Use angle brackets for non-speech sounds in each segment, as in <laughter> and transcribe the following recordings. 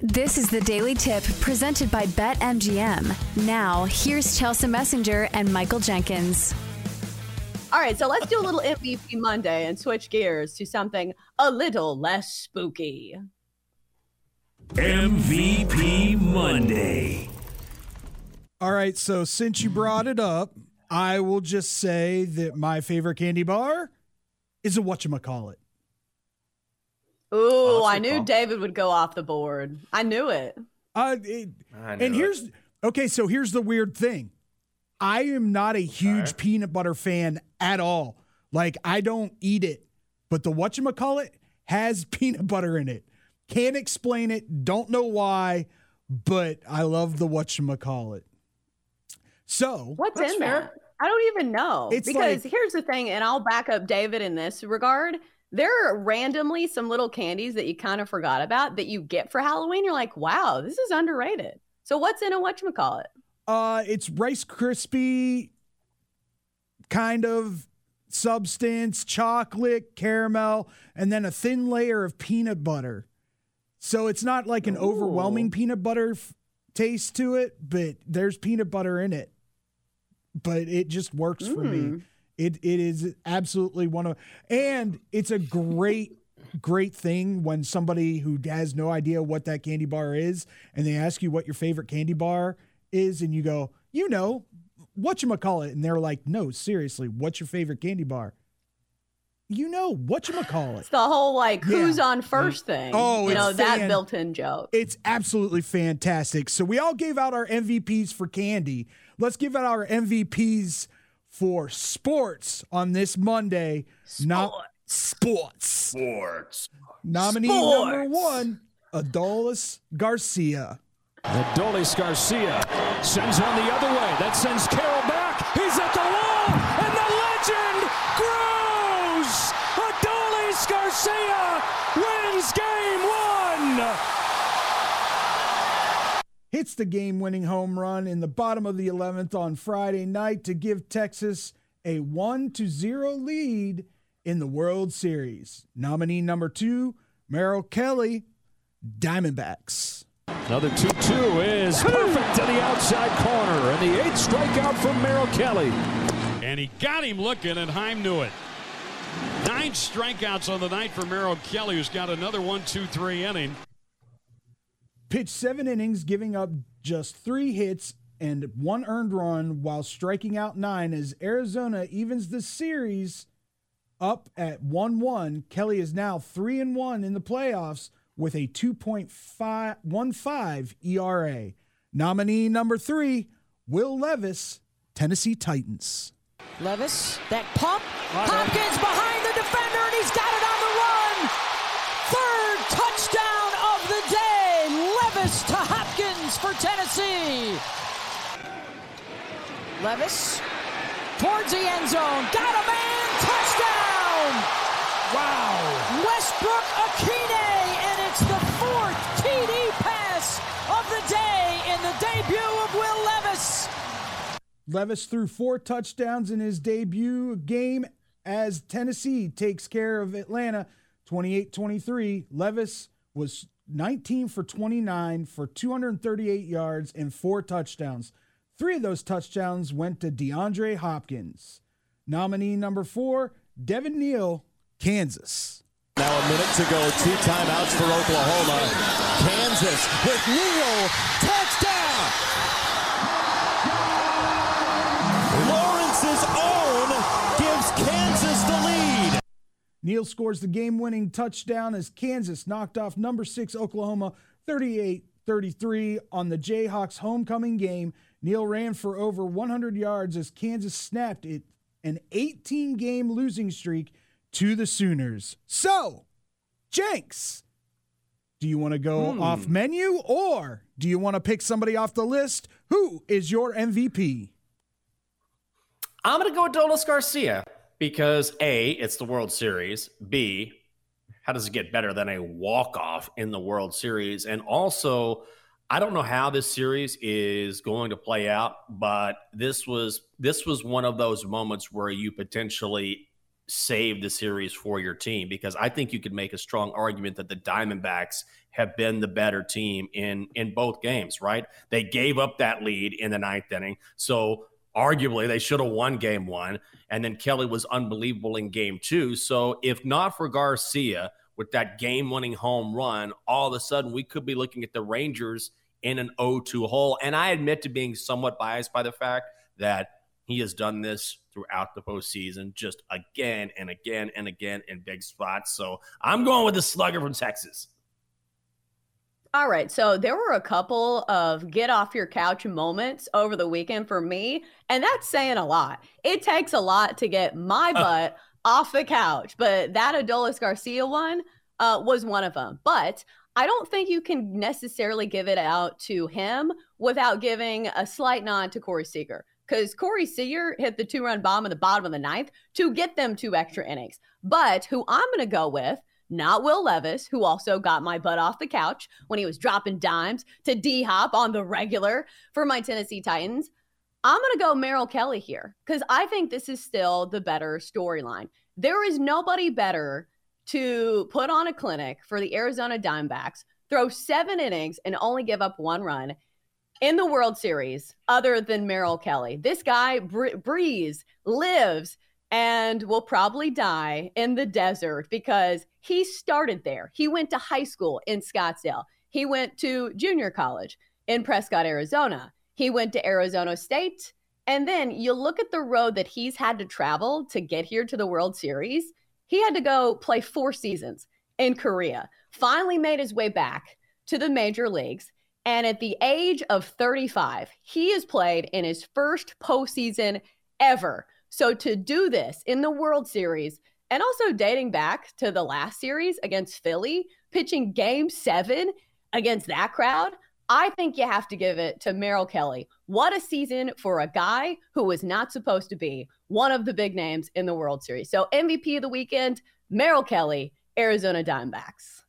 This is the Daily Tip presented by BetMGM. Now, here's Chelsa Messinger and Michael Jenkins. All right, so let's do a little MVP Monday and switch gears to something a little less spooky. MVP Monday. All right, so since you brought it up, I will just say that my favorite candy bar is a whatchamacallit. Ooh, Oh, that's I a knew call. David would go off the board. I knew it. Uh, it- I knew and it. here's okay, so here's the weird thing. I am not a huge Okay. peanut butter fan at all. Like I don't eat it, but the whatchamacallit has <laughs> peanut butter in it. Can't explain it, don't know why, but I love the whatchamacallit. So What's in fair. that? I don't even know. It's because like- here's the thing, and I'll back up David in this regard. There are randomly some little candies that you kind of forgot about that you get for Halloween. You're like, wow, this is underrated. So what's in a whatchamacallit? Uh, it's Rice Krispie kind of substance, chocolate, caramel, and then a thin layer of peanut butter. So it's not like an overwhelming peanut butter f- taste to it, but there's peanut butter in it. But it just works for me. Mm. It it is absolutely one of and it's a great great thing when somebody who has no idea what that candy bar is and they ask you what your favorite candy bar is and you go, "You know, what you call it?" And they're like, "No, seriously, what's your favorite candy bar?" You know, what you call it? It's the whole like who's on first thing. Oh, you know it's that built-in joke. It's absolutely fantastic. So we all gave out our MVPs for candy. Let's give out our MVPs for sports on this Monday. Not sports. Sports. Nominee number one, Adolis Garcia. Adolis Garcia sends one the other way. That sends Carroll back. He's at the wall, and the legend grows. Adolis Garcia wins game one. Hits the game winning home run in the bottom of the 11th on Friday night to give Texas a 1 to 0 lead in the World Series. Nominee number 2, Merrill Kelly, Diamondbacks. Another 2 2 is perfect to the outside corner, and the eighth strikeout from Merrill Kelly. And he got him looking, and Heim knew it. Nine strikeouts on the night for Merrill Kelly, who's got another one, two, three inning. Pitched 7 innings giving up just 3 hits and one earned run while striking out 9 as Arizona evens the series up at 1-1. Kelly is now 3 and 1 in the playoffs with a 2.15 ERA. Nominee number 3, Will Levis, Tennessee Titans. Levis, that pump. Hopkins behind the defender, and he's got it on the run. Third touchdown of the day. Levis to Hopkins for Tennessee. Levis towards the end zone. Got a man. Touchdown. Wow. Westbrook Akine, and it's the fourth TD pass of the day in the debut of Will Levis. Levis threw four touchdowns in his debut game as Tennessee takes care of Atlanta 28 23. Levis was 19 for 29 for 238 yards and four touchdowns. Three of those touchdowns went to DeAndre Hopkins. Nominee number four, Devin Neal, Kansas. Now a minute to go. Two timeouts for Oklahoma. Kansas with Neal. Touchdown! Neal scores the game winning touchdown as Kansas knocked off number six Oklahoma 38 33 on the Jayhawks homecoming game. Neal ran for over 100 yards as Kansas snapped it an 18 game losing streak to the Sooners. So, Jenks, do you want to go Hmm. off menu or do you want to pick somebody off the list? Who is your MVP? I'm going to go with Dolis Garcia because A, it's the World Series. B, how does it get better than a walk off in the World Series? And also, I don't know how this series is going to play out, but this was this was one of those moments where you potentially save the series for your team because I think you could make a strong argument that the Diamondbacks have been the better team in in both games, right? They gave up that lead in the ninth inning. So arguably they should have won game one. And then Kelly was unbelievable in game two. So if not for Garcia with that game winning home run, all of a sudden we could be looking at the Rangers in an 0 2 hole. And I admit to being somewhat biased by the fact that he has done this throughout the postseason, just again and again and again in big spots. So I'm going with the slugger from Texas. All right. So there were a couple of get off your couch moments over the weekend for me. And that's saying a lot. It takes a lot to get my butt off the couch. But that Adolis Garcia one uh, was one of them. But I don't think you can necessarily give it out to him without giving a slight nod to Corey Seager. Because Corey Seager hit the two run bomb in the bottom of the ninth to get them two extra innings. But who I'm going to go with not Will Levis, who also got my butt off the couch when he was dropping dimes to D Hop on the regular for my Tennessee Titans. I'm going to go Merrill Kelly here because I think this is still the better storyline. There is nobody better to put on a clinic for the Arizona Diamondbacks, throw seven innings, and only give up one run in the World Series other than Merrill Kelly. This guy br- breathes, lives, and will probably die in the desert because he started there. He went to high school in Scottsdale. He went to junior college in Prescott, Arizona. He went to Arizona State. And then you look at the road that he's had to travel to get here to the World Series. He had to go play four seasons in Korea, finally made his way back to the major leagues. And at the age of 35, he has played in his first postseason ever. So to do this in the World Series and also dating back to the last series against Philly, pitching game seven against that crowd, I think you have to give it to Merrill Kelly. What a season for a guy who was not supposed to be one of the big names in the World Series. So MVP of the weekend, Merrill Kelly, Arizona Diamondbacks.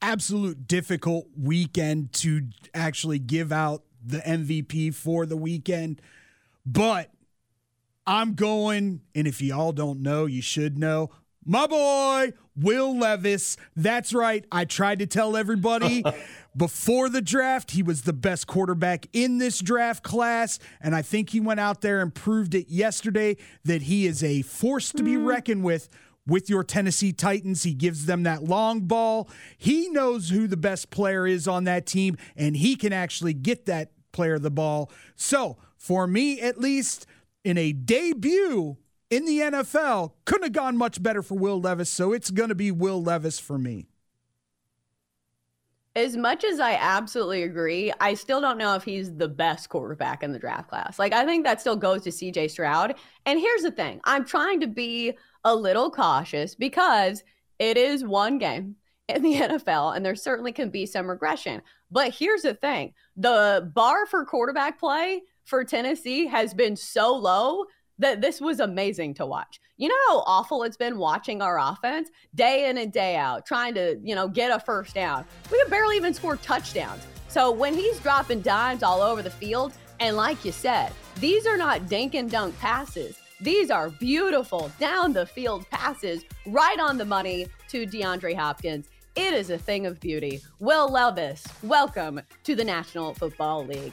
Absolute difficult weekend to actually give out the MVP for the weekend. But I'm going, and if y'all don't know, you should know. My boy, Will Levis. That's right. I tried to tell everybody <laughs> before the draft he was the best quarterback in this draft class. And I think he went out there and proved it yesterday that he is a force to be hmm. reckoned with with your Tennessee Titans. He gives them that long ball. He knows who the best player is on that team, and he can actually get that player the ball. So, for me at least, in a debut in the NFL, couldn't have gone much better for Will Levis. So, it's going to be Will Levis for me. As much as I absolutely agree, I still don't know if he's the best quarterback in the draft class. Like, I think that still goes to CJ Stroud. And here's the thing I'm trying to be a little cautious because it is one game in the <laughs> NFL and there certainly can be some regression. But here's the thing the bar for quarterback play for Tennessee has been so low that this was amazing to watch. You know how awful it's been watching our offense day in and day out, trying to, you know, get a first down. We have barely even scored touchdowns. So when he's dropping dimes all over the field, and like you said, these are not dink and dunk passes. These are beautiful down the field passes right on the money to DeAndre Hopkins. It is a thing of beauty. Will Levis, welcome to the National Football League.